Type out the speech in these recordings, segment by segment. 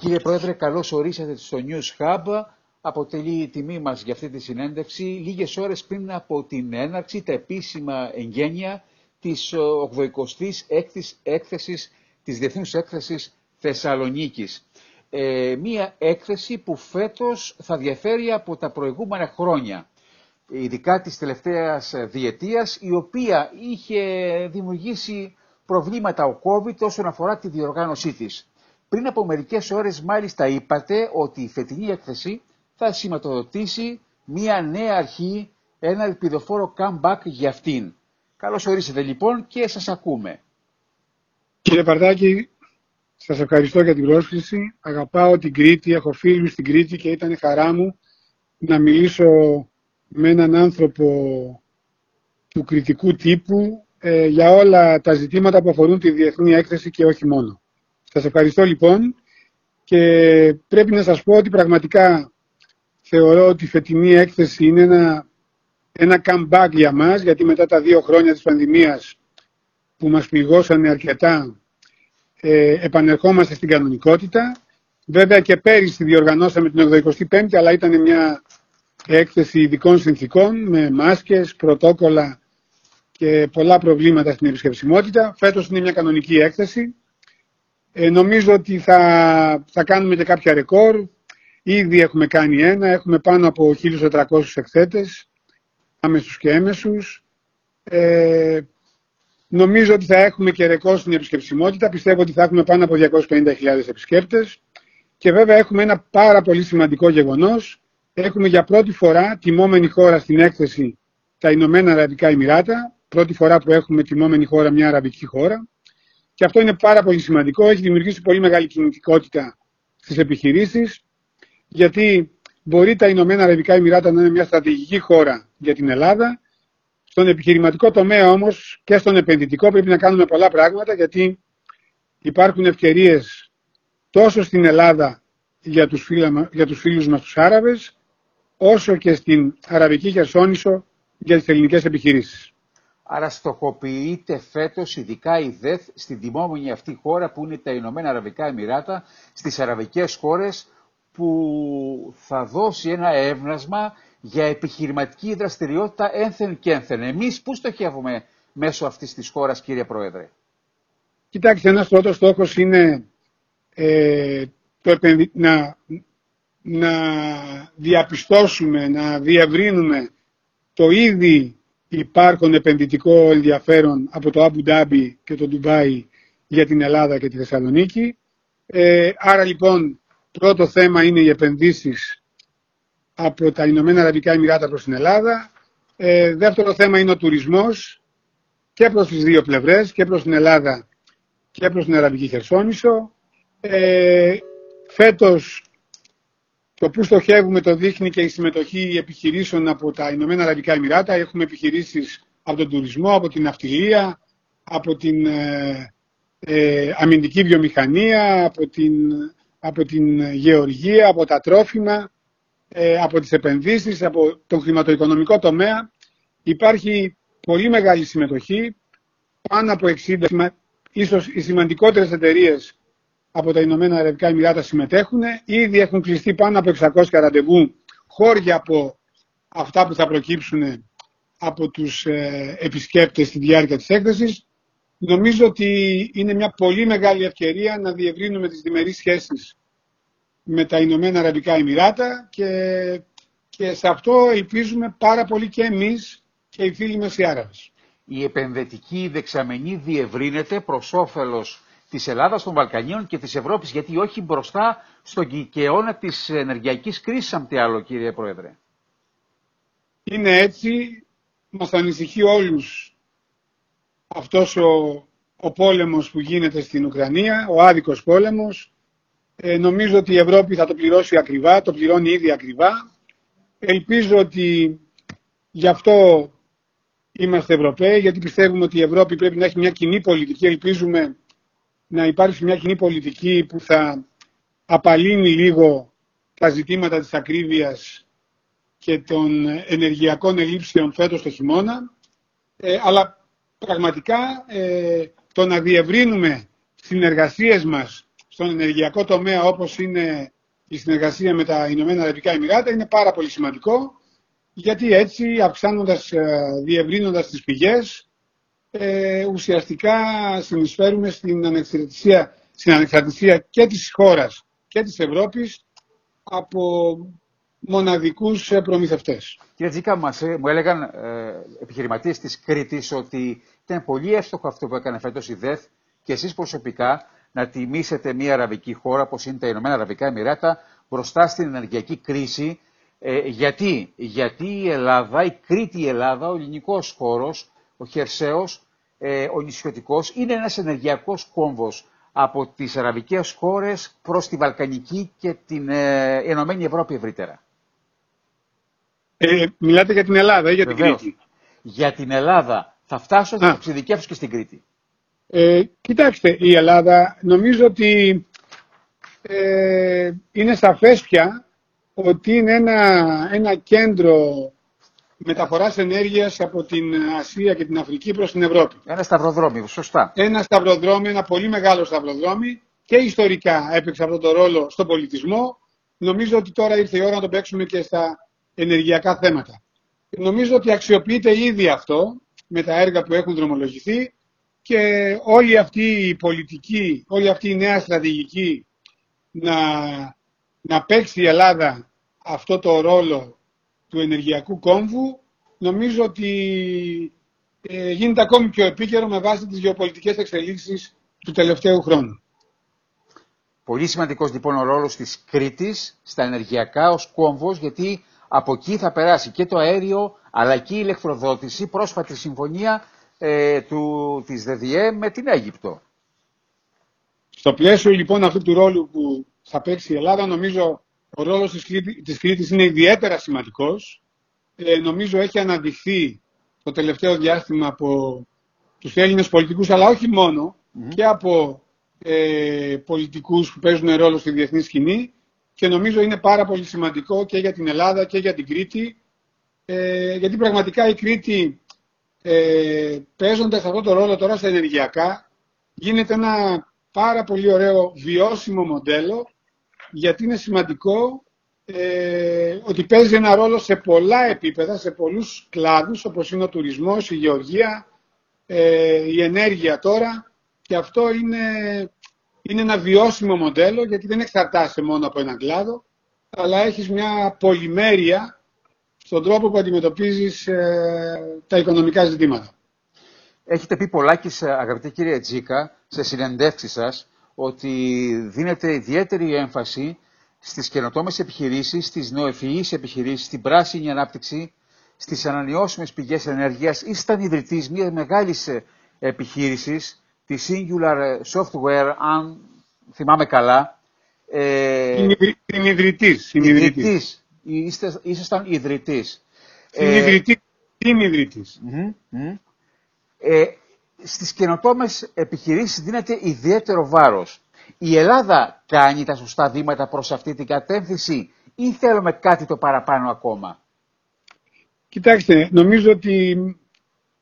Κύριε Πρόεδρε, καλώς ορίσατε στο News Hub. Αποτελεί η τιμή μας για αυτή τη συνέντευξη λίγες ώρες πριν από την έναρξη, τα επίσημα εγγένεια της 86ης έκθεσης, της Διεθνούς Έκθεσης Θεσσαλονίκης. Ε, μία έκθεση που φέτος θα διαφέρει από τα προηγούμενα χρόνια, ειδικά της τελευταίας διετίας, η οποία είχε δημιουργήσει προβλήματα ο COVID όσον αφορά τη διοργάνωσή της. Πριν από μερικές ώρες μάλιστα είπατε ότι η φετινή έκθεση θα σηματοδοτήσει μία νέα αρχή, ένα ελπιδοφόρο comeback για αυτήν. Καλώς ορίσατε λοιπόν και σας ακούμε. Κύριε Παρτάκη, σας ευχαριστώ για την πρόσκληση. Αγαπάω την Κρήτη, έχω φίλους στην Κρήτη και ήταν χαρά μου να μιλήσω με έναν άνθρωπο του κριτικού τύπου ε, για όλα τα ζητήματα που αφορούν τη διεθνή έκθεση και όχι μόνο. Σας ευχαριστώ λοιπόν και πρέπει να σας πω ότι πραγματικά θεωρώ ότι η φετινή έκθεση είναι ένα, ένα comeback για μας γιατί μετά τα δύο χρόνια της πανδημίας που μας πληγώσανε αρκετά ε, επανερχόμαστε στην κανονικότητα. Βέβαια και πέρυσι διοργανώσαμε την 85η αλλά ήταν μια έκθεση ειδικών συνθήκων με μάσκες, πρωτόκολλα και πολλά προβλήματα στην επισκεψιμότητα. Φέτος είναι μια κανονική έκθεση. Ε, νομίζω ότι θα, θα κάνουμε και κάποια ρεκόρ. Ήδη έχουμε κάνει ένα, έχουμε πάνω από 1.400 εκθέτες, άμεσους και έμεσους. Ε, νομίζω ότι θα έχουμε και ρεκόρ στην επισκεψιμότητα. Πιστεύω ότι θα έχουμε πάνω από 250.000 επισκέπτες. Και βέβαια έχουμε ένα πάρα πολύ σημαντικό γεγονός. Έχουμε για πρώτη φορά τιμόμενη χώρα στην έκθεση τα Ηνωμένα Αραβικά Εμμυράτα. Πρώτη φορά που έχουμε τιμόμενη χώρα μια αραβική χώρα. Και αυτό είναι πάρα πολύ σημαντικό. Έχει δημιουργήσει πολύ μεγάλη κινητικότητα στις επιχειρήσεις. Γιατί μπορεί τα Ηνωμένα Αραβικά Εμμυράτα να είναι μια στρατηγική χώρα για την Ελλάδα. Στον επιχειρηματικό τομέα όμως και στον επενδυτικό πρέπει να κάνουμε πολλά πράγματα γιατί υπάρχουν ευκαιρίες τόσο στην Ελλάδα για τους, φίλα, για τους φίλους μας τους Άραβες όσο και στην Αραβική Χερσόνησο για τις ελληνικές επιχειρήσεις. Άρα στοχοποιείται φέτος ειδικά η ΔΕΘ στην τιμόμενη αυτή χώρα που είναι τα Ηνωμένα Αραβικά Εμμυράτα, στις αραβικές χώρες που θα δώσει ένα έβνασμα για επιχειρηματική δραστηριότητα ένθεν και ένθεν. Εμείς πού στοχεύουμε μέσω αυτής της χώρας κύριε Πρόεδρε; Κοιτάξτε, ένας πρώτος στόχος είναι ε, το να, να διαπιστώσουμε, να διαβρύνουμε το ήδη υπάρχον επενδυτικό ενδιαφέρον από το Αμπου Ντάμπι και το Ντουμπάι για την Ελλάδα και τη Θεσσαλονίκη. Ε, άρα λοιπόν πρώτο θέμα είναι οι επενδύσεις από τα Ηνωμένα Αραβικά Εμμυράτα προς την Ελλάδα. Ε, δεύτερο θέμα είναι ο τουρισμός και προς τις δύο πλευρές, και προς την Ελλάδα και προς την Αραβική Χερσόνησο. Ε, φέτος το που στοχεύουμε το δείχνει και η συμμετοχή επιχειρήσεων από τα Ηνωμένα Αραβικά Εμμυράτα. Έχουμε επιχειρήσεις από τον τουρισμό, από την ναυτιλία, από την ε, ε, αμυντική βιομηχανία, από την, από την γεωργία, από τα τρόφιμα, ε, από τις επενδύσεις, από τον χρηματοοικονομικό τομέα. Υπάρχει πολύ μεγάλη συμμετοχή, πάνω από 60, ίσως οι σημαντικότερες εταιρείες από τα Ηνωμένα Αραβικά Εμμυράτα συμμετέχουν. Ήδη έχουν κλειστεί πάνω από 600 ραντεβού χώρια από αυτά που θα προκύψουν από τους ε, επισκέπτες στη διάρκεια της έκθεσης. Νομίζω ότι είναι μια πολύ μεγάλη ευκαιρία να διευρύνουμε τις διμερείς σχέσεις με τα Ηνωμένα Αραβικά Εμμυράτα και, και σε αυτό ελπίζουμε πάρα πολύ και εμείς και οι φίλοι μας οι Άραβες. Η επενδυτική δεξαμενή διευρύνεται προς όφελος της Ελλάδας, των Βαλκανίων και της Ευρώπης, γιατί όχι μπροστά στον κικαιώνα της ενεργειακής κρίσης, αν τι άλλο, κύριε Πρόεδρε. Είναι έτσι, μας ανησυχεί όλους αυτός ο, ο πόλεμος που γίνεται στην Ουκρανία, ο άδικος πόλεμος. Ε, νομίζω ότι η Ευρώπη θα το πληρώσει ακριβά, το πληρώνει ήδη ακριβά. Ελπίζω ότι γι' αυτό είμαστε Ευρωπαίοι, γιατί πιστεύουμε ότι η Ευρώπη πρέπει να έχει μια κοινή πολιτική. Ελπίζουμε να υπάρξει μια κοινή πολιτική που θα απαλύνει λίγο τα ζητήματα της ακρίβειας και των ενεργειακών ελλείψεων φέτος το χειμώνα. Ε, αλλά πραγματικά ε, το να διευρύνουμε συνεργασίες μας στον ενεργειακό τομέα όπως είναι η συνεργασία με τα Ηνωμένα Αραβικά Εμμυράτα είναι πάρα πολύ σημαντικό γιατί έτσι αυξάνοντας, ε, διευρύνοντας τις πηγές ε, ουσιαστικά συνεισφέρουμε στην ανεξαρτησία, στην ανεξαρτησία και της χώρας και της Ευρώπης από μοναδικούς ε, προμηθευτές. Κύριε Τζίκα, μας, μου έλεγαν ε, επιχειρηματίες της Κρήτης ότι ήταν πολύ εύστοχο αυτό που έκανε φέτος η ΔΕΘ και εσείς προσωπικά να τιμήσετε μια αραβική χώρα όπως είναι τα Ηνωμένα Αραβικά Εμμυράτα μπροστά στην ενεργειακή κρίση. Ε, γιατί; γιατί η Ελλάδα, η Κρήτη η Ελλάδα, ο ελληνικός χώρος, ο χερσαίος, ε, ο νησιωτικός, είναι ένας ενεργειακός κόμβος από τις αραβικές χώρες προς τη Βαλκανική και την ε, Ενωμένη Ευρώπη ευρύτερα. Ε, μιλάτε για την Ελλάδα ή για την Κρήτη; Για την Ελλάδα. Θα φτάσω να εξειδικεύσω και στην Κρήτη. Ε, κοιτάξτε, η Ελλάδα νομίζω ότι ε, είναι σαφές πια ότι είναι ένα, ένα κέντρο μεταφοράς ενέργειας από την Ασία και την Αφρική προς την Ευρώπη. Ένα σταυροδρόμι, σωστά. Ένα σταυροδρόμι, ένα πολύ μεγάλο σταυροδρόμι και ιστορικά έπαιξε αυτό το ρόλο στον πολιτισμό. Νομίζω ότι τώρα ήρθε η ώρα να το παίξουμε και στα ενεργειακά θέματα. Νομίζω ότι αξιοποιείται ήδη αυτό με τα έργα που έχουν δρομολογηθεί και όλη αυτή η πολιτική, όλη αυτή η νέα στρατηγική να, να παίξει η Ελλάδα αυτό το ρόλο του ενεργειακού κόμβου, νομίζω ότι ε, γίνεται ακόμη πιο επίκαιρο με βάση τις γεωπολιτικές εξελίξεις του τελευταίου χρόνου. Πολύ σημαντικός λοιπόν ο ρόλος της Κρήτης στα ενεργειακά ως κόμβος, γιατί από εκεί θα περάσει και το αέριο, αλλά και η ηλεκτροδότηση, πρόσφατη συμφωνία ε, του, της ΔΔΕ με την Αίγυπτο. Στο πλαίσιο λοιπόν αυτού του ρόλου που θα παίξει η Ελλάδα, νομίζω ο ρόλος της, της Κρήτης είναι ιδιαίτερα σημαντικός. Ε, νομίζω έχει αναδειχθεί το τελευταίο διάστημα από τους Έλληνες πολιτικούς, αλλά όχι και από ε, πολιτικούς που παίζουν ρόλο στη διεθνή σκηνή. Και νομίζω είναι πάρα πολύ σημαντικό και για την Ελλάδα και για την Κρήτη. Ε, γιατί πραγματικά η Κρήτη ε, παίζοντας αυτό το ρόλο τώρα στα ενεργειακά γίνεται ένα πάρα πολύ ωραίο βιώσιμο μοντέλο γιατί είναι σημαντικό ε, ότι παίζει ένα ρόλο σε πολλά επίπεδα, σε πολλούς κλάδους όπως είναι ο τουρισμός, η γεωργία, ε, η ενέργεια τώρα και αυτό είναι, είναι ένα βιώσιμο μοντέλο γιατί δεν εξαρτάσαι μόνο από έναν κλάδο αλλά έχεις μια πολυμέρεια στον τρόπο που αντιμετωπίζεις ε, τα οικονομικά ζητήματα. Έχετε πει πολλάκι, αγαπητέ κύριε Τζίκα, σε συνεντεύξεις σας, ότι δίνεται ιδιαίτερη έμφαση στις καινοτόμες επιχειρήσεις, στις νοεφυείς επιχειρήσεις, στην πράσινη ανάπτυξη, στις ανανεώσιμες πηγές ενέργειας. Ήσταν ιδρυτής μιας μεγάλης επιχείρησης, τη Singular Software, αν θυμάμαι καλά. Ε, την ιδρυτής. Ιδρυτής. Είστε, ήσασταν ιδρυτής. Συνειδητής. ιδρυτής. Ε, στις καινοτόμες επιχειρήσεις δίνεται ιδιαίτερο βάρος. Η Ελλάδα κάνει τα σωστά βήματα προς αυτή την κατεύθυνση ή θέλουμε κάτι το παραπάνω ακόμα; Κοιτάξτε, νομίζω ότι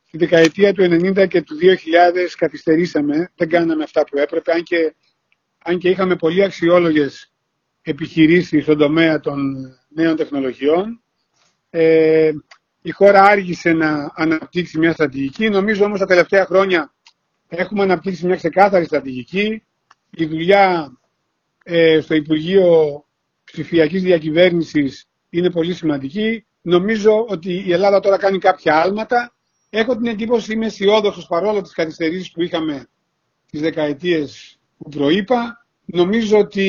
στη δεκαετία του 90 και του 2000 καθυστερήσαμε, δεν κάναμε αυτά που έπρεπε, αν και, αν και είχαμε πολύ αξιόλογες επιχειρήσεις στον τομέα των νέων τεχνολογιών. Ε, η χώρα άργησε να αναπτύξει μια στρατηγική. Νομίζω όμως τα τελευταία χρόνια έχουμε αναπτύξει μια ξεκάθαρη στρατηγική. Η δουλειά ε, στο Υπουργείο Ψηφιακής Διακυβέρνησης είναι πολύ σημαντική. Νομίζω ότι η Ελλάδα τώρα κάνει κάποια άλματα. Έχω την εντύπωση, είμαι αισιόδοξος παρόλο τις καθυστερήσεις που είχαμε τις δεκαετίες που προείπα. Νομίζω ότι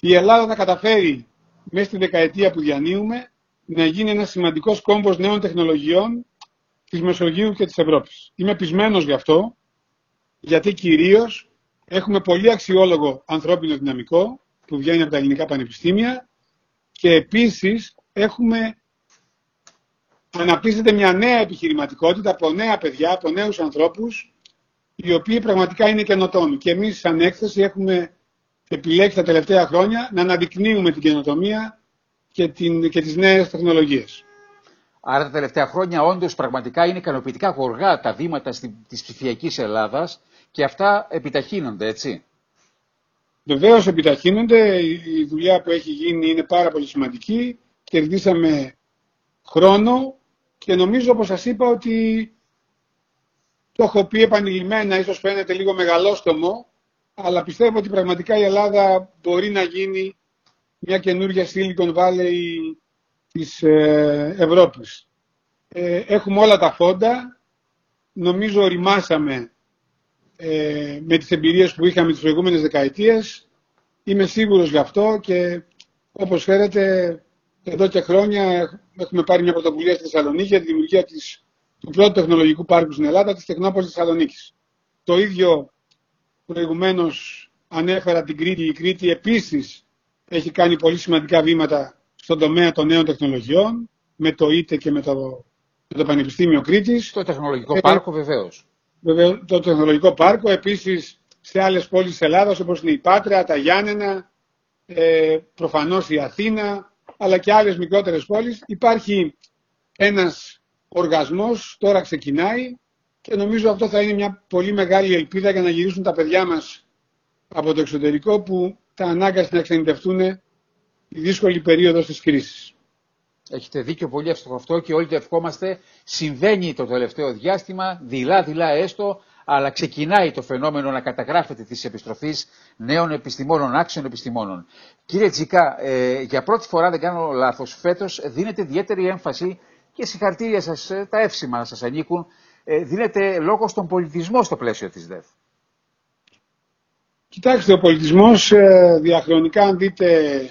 η Ελλάδα θα καταφέρει μέσα στη δεκαετία που διανύουμε να γίνει ένας σημαντικός κόμπο νέων τεχνολογιών της Μεσογείου και της Ευρώπης. Είμαι πεισμένος γι' αυτό, γιατί κυρίως έχουμε πολύ αξιόλογο ανθρώπινο δυναμικό που βγαίνει από τα ελληνικά πανεπιστήμια και επίσης έχουμε αναπτύσσεται μια νέα επιχειρηματικότητα από νέα παιδιά, από νέους ανθρώπους οι οποίοι πραγματικά είναι καινοτόμοι. Και εμείς σαν έκθεση έχουμε επιλέξει τα τελευταία χρόνια να αναδεικνύουμε την καινοτομία και, την, και τις νέες τεχνολογίες. Άρα τα τελευταία χρόνια όντως πραγματικά είναι ικανοποιητικά γοργά τα βήματα της ψηφιακής Ελλάδας και αυτά επιταχύνονται, έτσι. Βεβαίως επιταχύνονται, η δουλειά που έχει γίνει είναι πάρα πολύ σημαντική, κερδίσαμε χρόνο και νομίζω όπως σας είπα ότι το έχω πει επανειλημμένα, ίσως φαίνεται λίγο μεγαλόστομο, αλλά πιστεύω ότι πραγματικά η Ελλάδα μπορεί να γίνει μια καινούργια Silicon Valley της ε, Ευρώπης. Ε, έχουμε όλα τα φόντα, νομίζω οριμάσαμε ε, με τις εμπειρίες που είχαμε τις προηγούμενες δεκαετίες. Είμαι σίγουρος γι' αυτό και όπως φέρετε εδώ και χρόνια έχουμε πάρει μια πρωτοβουλία στη Θεσσαλονίκη για τη δημιουργία της, του πρώτου τεχνολογικού πάρκου στην Ελλάδα, της Τεχνόπολης Θεσσαλονίκης. Το ίδιο προηγουμένως ανέφερα την Κρήτη. Η Κρήτη επίσης έχει κάνει πολύ σημαντικά βήματα στον τομέα των νέων τεχνολογιών, με το ΙΤΕ και με το, με το Πανεπιστήμιο Κρήτης. Το τεχνολογικό ε, πάρκο βεβαίως. Βεβαίως, το τεχνολογικό πάρκο, επίσης σε άλλες πόλεις της Ελλάδας όπως είναι η Πάτρα, τα Γιάννενα, ε, προφανώς η Αθήνα, αλλά και άλλες μικρότερες πόλεις. Υπάρχει ένας οργασμός, τώρα ξεκινάει και νομίζω αυτό θα είναι μια πολύ μεγάλη ελπίδα για να γυρίσουν τα παιδιά μας από το εξωτερικό που τα ανάγκασαν να εξανιτευτούν η δύσκολη περίοδος της κρίσης. Έχετε δίκιο πολύ εύστοχο αυτό και όλοι το ευχόμαστε. Συμβαίνει το τελευταίο διάστημα, δειλά-δειλά έστω, αλλά ξεκινάει το φαινόμενο να καταγράφεται της επιστροφής νέων επιστημόνων, άξιων επιστημόνων. Κύριε Τζικά, ε, για πρώτη φορά, δεν κάνω λάθος, φέτος δίνεται ιδιαίτερη έμφαση και συγχαρτήρια σας, ε, τα εύσημα να σας ανήκουν, ε, δίνεται λόγο στον πολιτισμό στο πλαίσιο της ΔΕΦ. Κοιτάξτε, ο πολιτισμός ε, διαχρονικά, αν δείτε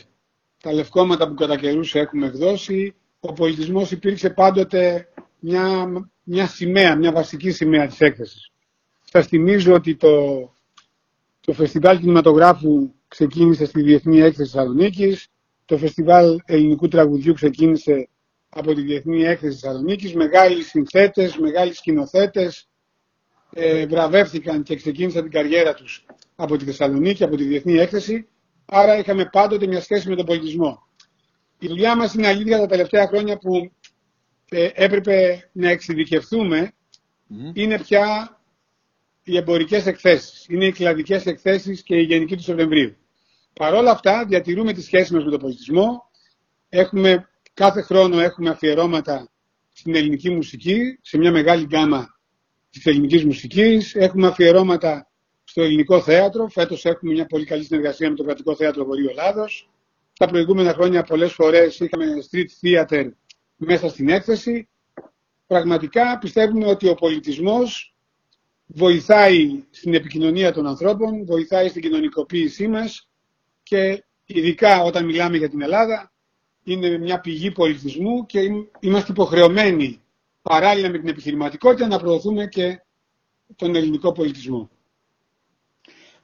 τα λευκόματα που κατά καιρούς έχουμε εκδώσει, ο πολιτισμός υπήρξε πάντοτε μια, μια σημαία, μια βασική σημαία της έκθεσης. Σας θυμίζω ότι το, το Φεστιβάλ Κινηματογράφου ξεκίνησε στη Διεθνή Έκθεση Θεσσαλονίκης. Το Φεστιβάλ Ελληνικού Τραγουδιού ξεκίνησε από τη Διεθνή Έκθεση Θεσσαλονίκης. Μεγάλοι συνθέτες, μεγάλοι σκηνοθέτες ε, βραβεύτηκαν και ξεκίνησαν την καριέρα τους από τη Θεσσαλονίκη, από τη Διεθνή Έκθεση. Άρα είχαμε πάντοτε μια σχέση με τον πολιτισμό. Η δουλειά μας είναι αλήθεια τα τελευταία χρόνια που ε, έπρεπε να εξειδικευτούμε είναι πια οι εμπορικές εκθέσεις. Είναι οι κλαδικές εκθέσεις και η γενική του Σεπτεμβρίου. Παρ' όλα αυτά διατηρούμε τη σχέση μας με τον πολιτισμό. Έχουμε, κάθε χρόνο έχουμε αφιερώματα στην ελληνική μουσική, σε μια μεγάλη γκάμα της ελληνικής μουσικής. Έχουμε αφιερώματα στο ελληνικό θέατρο. Φέτος έχουμε μια πολύ καλή συνεργασία με το Κρατικό Θέατρο Βορείου Ελλάδος. Τα προηγούμενα χρόνια πολλές φορές είχαμε street theater μέσα στην έκθεση. Πραγματικά πιστεύουμε ότι ο πολιτισμός βοηθάει στην επικοινωνία των ανθρώπων, βοηθάει στην κοινωνικοποίησή μας και ειδικά όταν μιλάμε για την Ελλάδα είναι μια πηγή πολιτισμού και είμαστε υποχρεωμένοι παράλληλα με την επιχειρηματικότητα να προωθούμε και τον ελληνικό πολιτισμό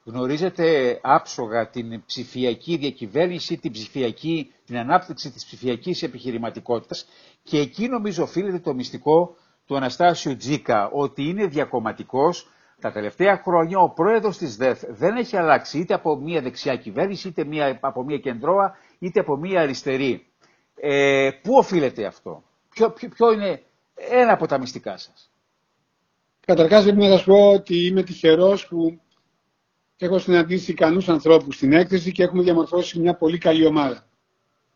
γνωρίζετε άψογα την ψηφιακή διακυβέρνηση, την, ψηφιακή, την ανάπτυξη της ψηφιακής επιχειρηματικότητας και εκεί νομίζω οφείλεται το μυστικό του Αναστάσιου Τζίκα, ότι είναι διακομματικός. Τα τελευταία χρόνια ο πρόεδρος της ΔΕΘ δεν έχει αλλάξει είτε από μια δεξιά κυβέρνηση, είτε μια, από μια κεντρώα, είτε από μια αριστερή. Ε, πού οφείλεται αυτό, ποιο, ποιο, ποιο είναι ένα από τα μυστικά σας; Καταρχάς πρέπει να σας πω ότι είμαι τυχερός που έχω συναντήσει ικανούς ανθρώπους στην έκθεση και έχουμε διαμορφώσει μια πολύ καλή ομάδα.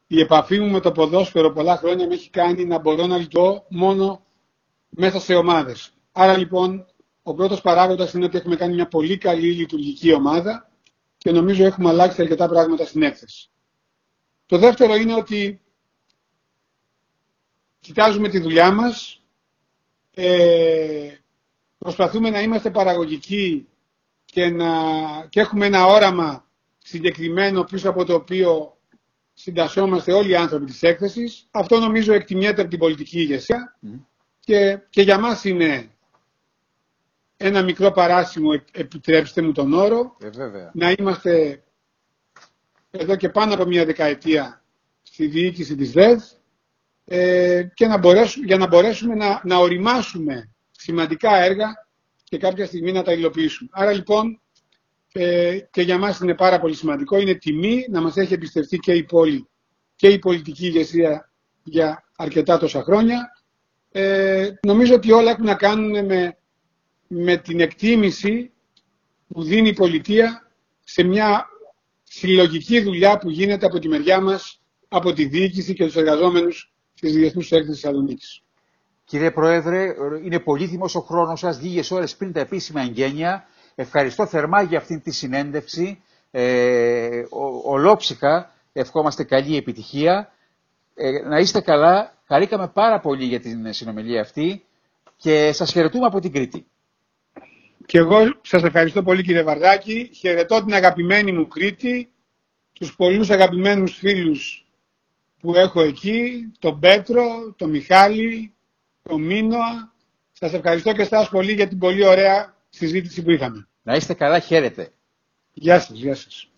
Η επαφή μου με το ποδόσφαιρο πολλά χρόνια με έχει κάνει να μπορώ να λειτουργώ μόνο μέσα σε ομάδες. Άρα λοιπόν ο πρώτος παράγοντας είναι ότι έχουμε κάνει μια πολύ καλή λειτουργική ομάδα και νομίζω έχουμε αλλάξει αρκετά πράγματα στην έκθεση. Το δεύτερο είναι ότι κοιτάζουμε τη δουλειά μας, ε, προσπαθούμε να είμαστε παραγωγικοί και, να, και έχουμε ένα όραμα συγκεκριμένο πίσω από το οποίο συντασσόμαστε όλοι οι άνθρωποι της έκθεσης. Αυτό νομίζω εκτιμιέται από την πολιτική ηγεσία. Και, και για μας είναι ένα μικρό παράσημο, επιτρέψτε μου τον όρο, ε, να είμαστε εδώ και πάνω από μια δεκαετία στη διοίκηση της ΔΕΔ ε, και να μπορέσουμε, για να μπορέσουμε να, να οριμάσουμε σημαντικά έργα και κάποια στιγμή να τα υλοποιήσουμε. Άρα λοιπόν ε, και για μας είναι πάρα πολύ σημαντικό, είναι τιμή να μας έχει εμπιστευτεί και η πόλη και η πολιτική ηγεσία για αρκετά τόσα χρόνια. Ε, νομίζω ότι όλα έχουν να κάνουν με, με την εκτίμηση που δίνει η πολιτεία σε μια συλλογική δουλειά που γίνεται από τη μεριά μας, από τη διοίκηση και τους εργαζόμενους της Διεθνούς Έκθεσης Θεσσαλονίκης. Κύριε Πρόεδρε, είναι πολύτιμος ο χρόνος σας, λίγες ώρες πριν τα επίσημα εγγένεια. Ευχαριστώ θερμά για αυτή τη συνέντευξη. Ε, ολόψυχα ευχόμαστε καλή επιτυχία. Ε, να είστε καλά. Χαρήκαμε πάρα πολύ για την συνομιλία αυτή και σας χαιρετούμε από την Κρήτη. Και εγώ σας ευχαριστώ πολύ κύριε Βαρδάκη. Χαιρετώ την αγαπημένη μου Κρήτη, τους πολλούς αγαπημένους φίλους που έχω εκεί, τον Πέτρο, τον Μιχάλη, τον Μίνωα. Σας ευχαριστώ και εσάς πολύ για την πολύ ωραία συζήτηση που είχαμε. Να είστε καλά, χαίρετε. Γεια σας, γεια σας.